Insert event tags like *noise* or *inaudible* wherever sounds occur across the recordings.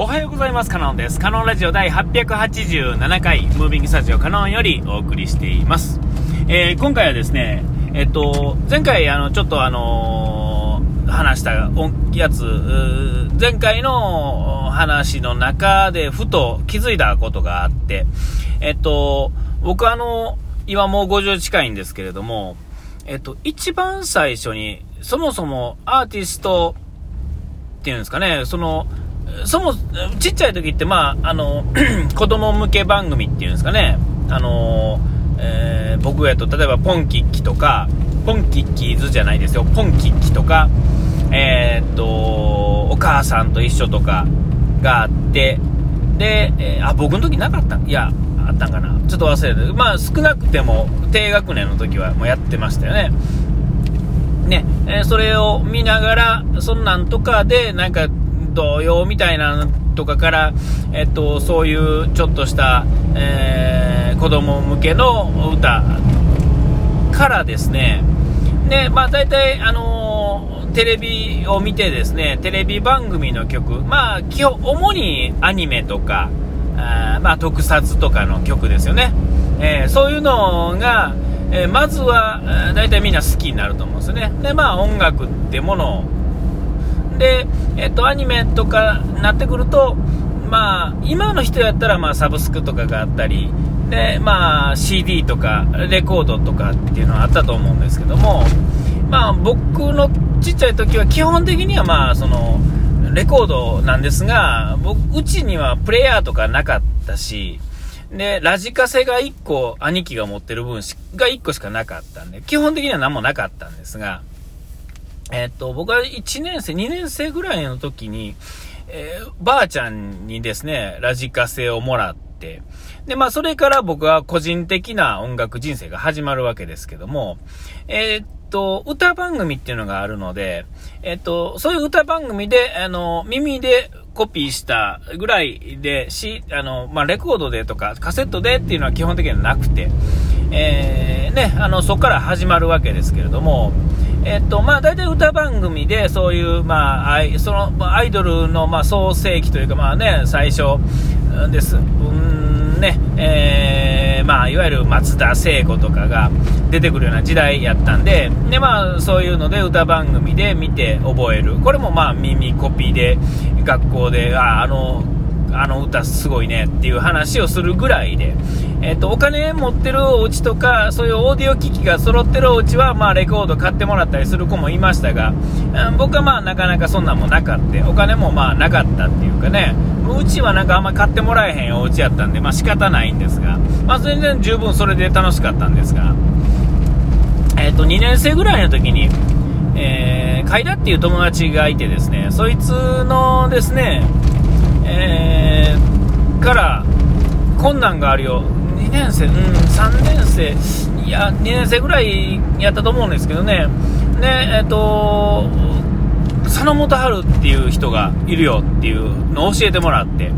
おはようございます。カノンです。カノンラジオ第887回ムービングスタジオカノンよりお送りしています、えー、今回はですねえっと前回あのちょっとあのー、話したやつ前回の話の中でふと気づいたことがあってえっと僕あの今もう50近いんですけれどもえっと一番最初にそもそもアーティストっていうんですかね、その、そも、ちっちゃい時って、まあ、あの、*clears throat* 子供向け番組っていうんですかね、あの、えー、僕やと、例えば、ポンキッキとか、ポンキッキーズじゃないですよ、ポンキッキとか、えー、っと、お母さんと一緒とかがあって、で、えー、あ、僕の時なかったいや、あったんかな。ちょっと忘れて、まあ、少なくても、低学年の時はもうやってましたよね。ね、えそれを見ながら、そんなんとかで、なんか、童謡みたいなのとかから、えっと、そういうちょっとした、えー、子供向けの歌からですね、で、まあ大体、あのー、テレビを見てですね、テレビ番組の曲、まあ基本、主にアニメとか、あまあ特撮とかの曲ですよね。えー、そういうのが、えー、まずは、大体みんな好きになると思うんですよね。で、まあ音楽ってもので、えっ、と、アニメとかなってくると、まあ、今の人やったら、まあ、サブスクとかがあったり、で、まあ、CD とか、レコードとかっていうのはあったと思うんですけども、まあ、僕のちっちゃい時は基本的には、まあ、その、レコードなんですが、僕、うちにはプレイヤーとかなかったし、で、ラジカセが1個、兄貴が持ってる分が1個しかなかったんで、基本的には何もなかったんですが、えっと、僕は1年生、2年生ぐらいの時に、えー、ばあちゃんにですね、ラジカセをもらって、で、まあ、それから僕は個人的な音楽人生が始まるわけですけども、えー、っと、歌番組っていうのがあるので、えー、っと、そういう歌番組で、あの、耳でコピーしたぐらいで、し、あの、まあ、レコードでとかカセットでっていうのは基本的にはなくて、えー、ね、あの、そこから始まるわけですけれども、えっと、まあ、大体歌番組で、そういう、まあ、アイその、アイドルの、まあ、創世期というか、まあね、最初です。うんね、えー、まあ、いわゆる松田聖子とかが出てくるような時代やったんで、で、まあ、そういうので歌番組で見て覚える。これもまあ、耳コピーで、学校で、あ、あの、あの歌すごいねっていう話をするぐらいで、えっ、と、お金持ってるお家とか、そういうオーディオ機器が揃ってるお家は、まあ、レコード買ってもらったりする子もいましたが、うん、僕はまあ、なかなかそんなんもなかった。お金もまあ、なかったっていうかね、うちはなんかあんま買ってもらえへんお家やったんで、まあ、仕方ないんですが、まあ、全然十分それで楽しかったんですが、えっ、と、2年生ぐらいの時に、えー、海田っていう友達がいてですね、そいつのですね、え、から困難があるよ、2年生、うん、3年生、いや、2年生ぐらいやったと思うんですけどね、ねえっ、ー、と、佐野元春っていう人がいるよっていうのを教えてもらって、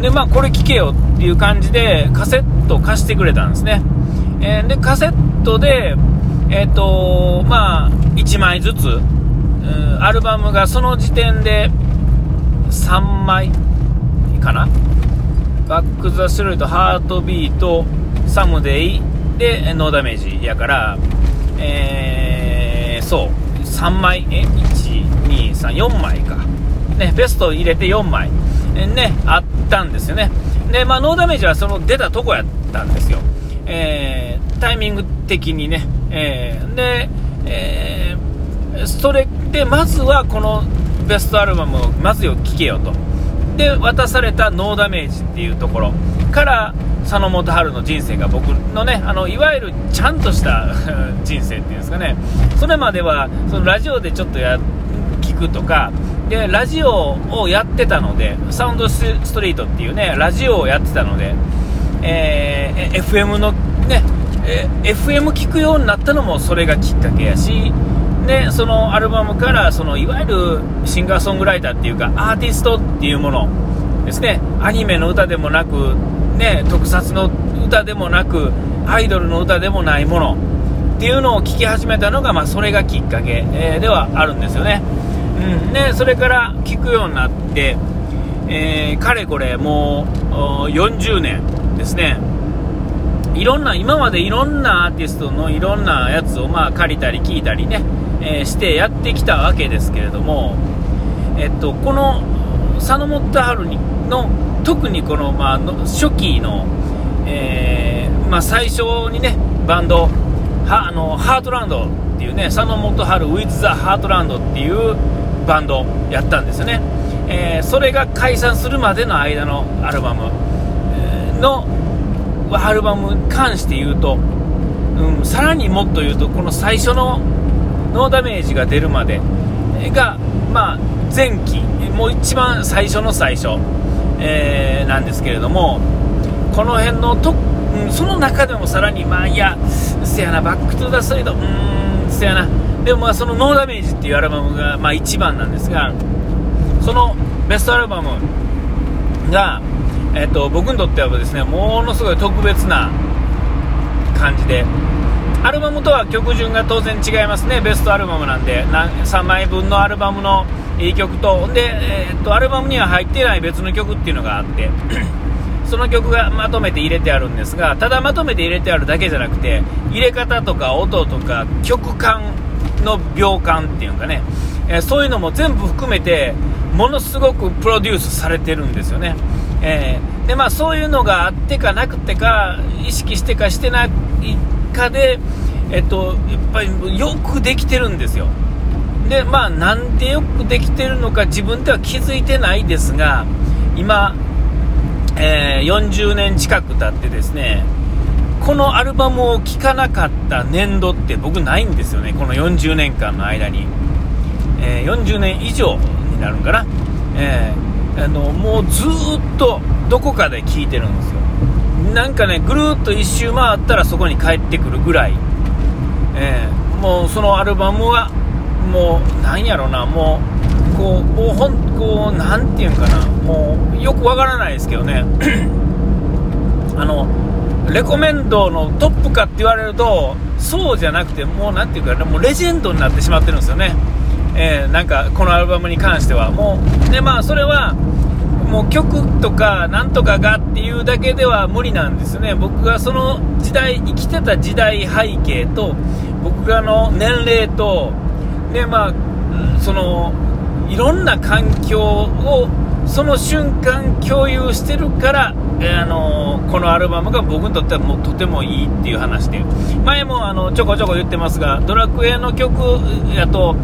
で、まあ、これ聞けよっていう感じで、カセット貸してくれたんですね。えー、で、カセットで、えっ、ー、と、まあ、1枚ずつ、アルバムがその時点で3枚、かな。バック・ザ・スルート、ハートビート、サムデイでノーダメージやから、えー、そう、3枚、え、1、2、3、4枚か。ね、ベスト入れて4枚、ね、あったんですよね。で、まあ、ノーダメージはその出たとこやったんですよ。えー、タイミング的にね。えー、で、えー、それで、まずはこのベストアルバムをまずよ聴けよと。で渡されたノーダメージっていうところ。から佐野元春の人生が僕のねあのいわゆるちゃんとした *laughs* 人生っていうんですかね。それまではそのラジオでちょっとや聞くとかでラジオをやってたのでサウンドストリートっていうねラジオをやってたので、えー、FM のね、え FM 聞くようになったのもそれがきっかけやしでそのアルバムからそのいわゆるシンガーソングライターっていうかアーティストっていうものですね。アニメの歌でもなく、ね、特撮の歌でもなくアイドルの歌でもないものっていうのを聴き始めたのが、まあ、それがきっかけ、えー、ではあるんですよね、うん、でそれから聴くようになって、えー、かれこれもう40年ですね。いろんな今までいろんなアーティストのいろんなやつをまあ借りたり聞いたりね、えー、してやってきたわけですけれども、えっと、この佐野元春の特にこの、まあ、初期の、えー、まあ、最初にねバンドはあのハートランドっていうね佐野元春 With the Heartland っていうバンドやったんですよね、えー、それが解散するまでの間のアルバムのアルバムに関して言うと、うん、さらにもっと言うとこの最初のノーダメージが出るまでが、まあ、前期もう一番最初の最初、えー、なんですけれどもこの辺のと、うん、その中でもさらにまあいやせやなバックトゥザストリートうーんせやな。でもまあそのノーダメージっていうアルバムがまあ一番なんですがそのベストアルバムが、えーと、僕にとってはですねものすごい特別な感じでアルバムとは曲順が当然違いますね。ベストアルバムなんで。3枚分のアルバムのいい曲と。で、えーと、アルバムには入ってない別の曲っていうのがあって。*clears throat* その曲がまとめて入れてあるんですがただまとめて入れてあるだけじゃなくて入れ方とか音とか曲感の秒感っていうかね、えー、そういうのも全部含めてものすごくプロデュースされてるんですよね、えー、でまあ、そういうのがあってかなくてか意識してかしてないかで、えっと、やっぱりよくできてるんですよ。でまあなんでよくできてるのか自分では気づいてないですが今、えー、40年近く経ってですねこのアルバムを聴かなかった年度って僕ないんですよねこの40年間の間に、えー、40年以上になるんかな、えー、あのもうずっとどこかで聴いてるんですよ。なんかねぐるっと1周回ったらそこに帰ってくるぐらい、えー、もうそのアルバムはもうなんやろなもうこうもうほんこうなんていうんかなもうよくわからないですけどね。*clears throat* あのレコメンドのトップかって言われるとそうじゃなくてもうなんていうかもうレジェンドになってしまってるんですよね、えー、なんかこのアルバムに関しては。もうでまあそれは曲とかなんとかがっていうだけでは無理なんですね。僕がその時代生きてた時代背景と僕がの年齢とでまあそのいろんな環境をその瞬間共有してるから、え、あのこのアルバムが僕にとってはもうとてもいいっていう話で。前もあのちょこちょこ言ってますがドラクエの曲やと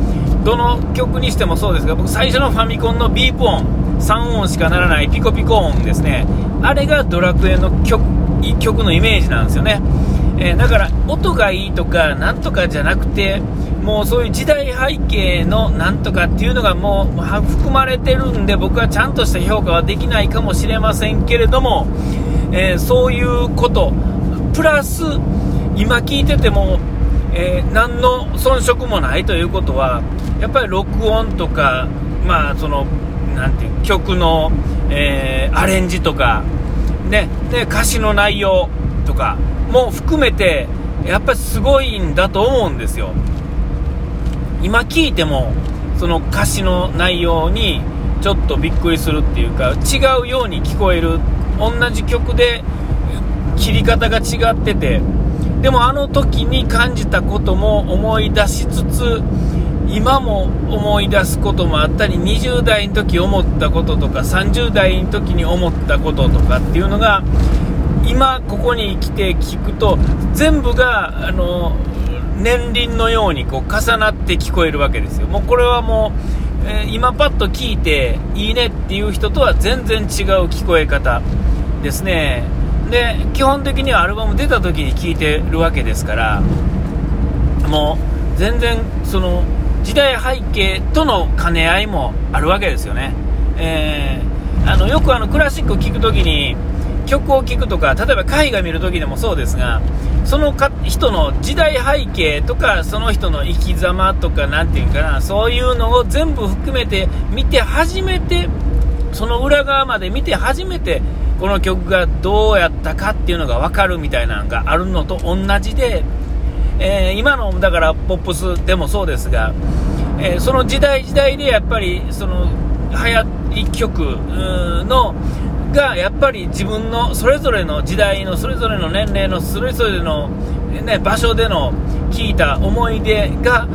どの曲にしてもそうですが僕最初のファミコンのビープ音3音しかならないピコピコ音ですね。あれがドラクエの曲曲のイメージなんですよね、えー、だから音がいいとかなんとかじゃなくてもうそういう時代背景のなんとかっていうのがもう含まれてるんで僕はちゃんとした評価はできないかもしれませんけれども、えー、そういうこと。プラス今聞いてても、えー、何の遜色もないということはやっぱり録音とか、まあ、そのなんていう曲の、えー、アレンジとか、ね、で歌詞の内容とかも含めてやっぱりすごいんだと思うんですよ。今聞いてもその歌詞の内容にちょっとびっくりするっていうか違うように聞こえる同じ曲で切り方が違っててでもあの時に感じたことも思い出しつつ今も思い出すこともあったり20代の時思ったこととか30代の時に思ったこととかっていうのが今ここに来て聞くと全部があの年輪のようにこう重なって聞こえるわけですよ。もうこれはもう、えー、今パッと聞いていいねっていう人とは全然違う聞こえ方ですね。で、基本的にはアルバム出た時に聞いてるわけですから、もう全然その時代背景との兼ね合いもあるわけですよね。えー、あのよくあのクラシックを聴くときに曲を聴くとか例えば絵画見るときでもそうですがそのか人の時代背景とかその人の生き様とか何て言うかなそういうのを全部含めて見て初めてその裏側まで見て初めてこの曲がどうやったかっていうのが分かるみたいなのがあるのと同じで、えー、今のだからポップスでもそうですが、えー、その時代時代でやっぱりそのはや1曲のがやっぱり自分のそれぞれの時代のそれぞれの年齢のそれぞれの、ね、場所での聞いた思い出が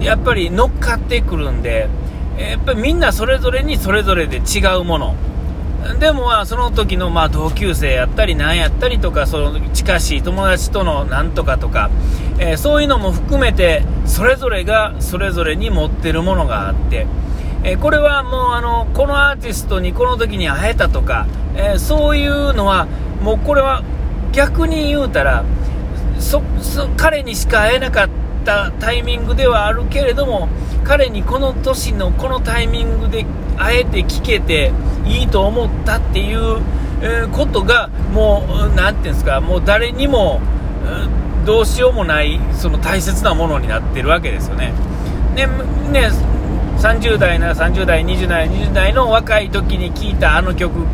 やっぱり乗っかってくるんでやっぱりみんなそれぞれにそれぞれで違うもの。でもまあその時のまあ同級生やったりなんやったりとかその近しい友達とのなんとかとか、えー、そういうのも含めてそれぞれがそれぞれに持ってるものがあって、えー、これはもうあのこのアーティストにこの時に会えたとか、えー、そういうのはもうこれは逆に言うたらそ彼にしか会えなかったタイミングではあるけれども彼にこの年のこのタイミングで会えて聞けていいと思ったっていう、ことがもう何て言うんですかもう誰にも、どうしようもないその大切なものになってるわけですよね。ねね30代なら30代、20代、20代の若い時に聴いたあの曲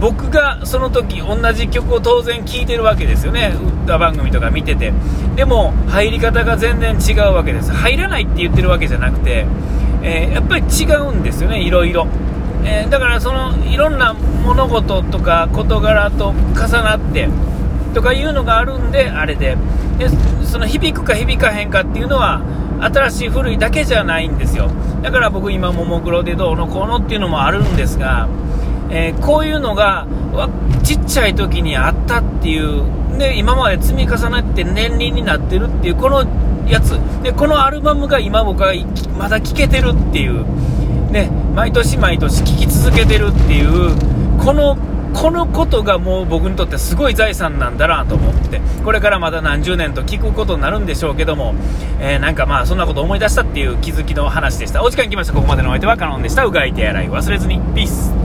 僕がその時同じ曲を当然聴いてるわけですよね、歌番組とか見てて、でも入り方が全然違うわけです、入らないって言ってるわけじゃなくて、えー、やっぱり違うんですよね、いろいろ。えー、だからそのいろんな物事とか事柄と重なってとかいうのがあるんで、あれで。でその響くか響かへんかっていうのは新しい古いだけじゃないんですよ。だから僕今ももクロでどうのこうのっていうのもあるんですがえー、こういうのがちっちゃい時にあったっていうで今まで積み重なって年輪になってるっていうこのやつ。でこのアルバムが今僕はまだ聴けてるっていう、ね、毎年毎年聴き続けてるっていうこのこのことがもう僕にとってすごい財産なんだなと思ってこれからまだ何十年と聞くことになるんでしょうけども、えー、なんかまあそんなこと思い出したっていう気づきの話でした。お時間来ました。ここまでのお相手はカノンでした。うがい手洗い忘れずに。ピース。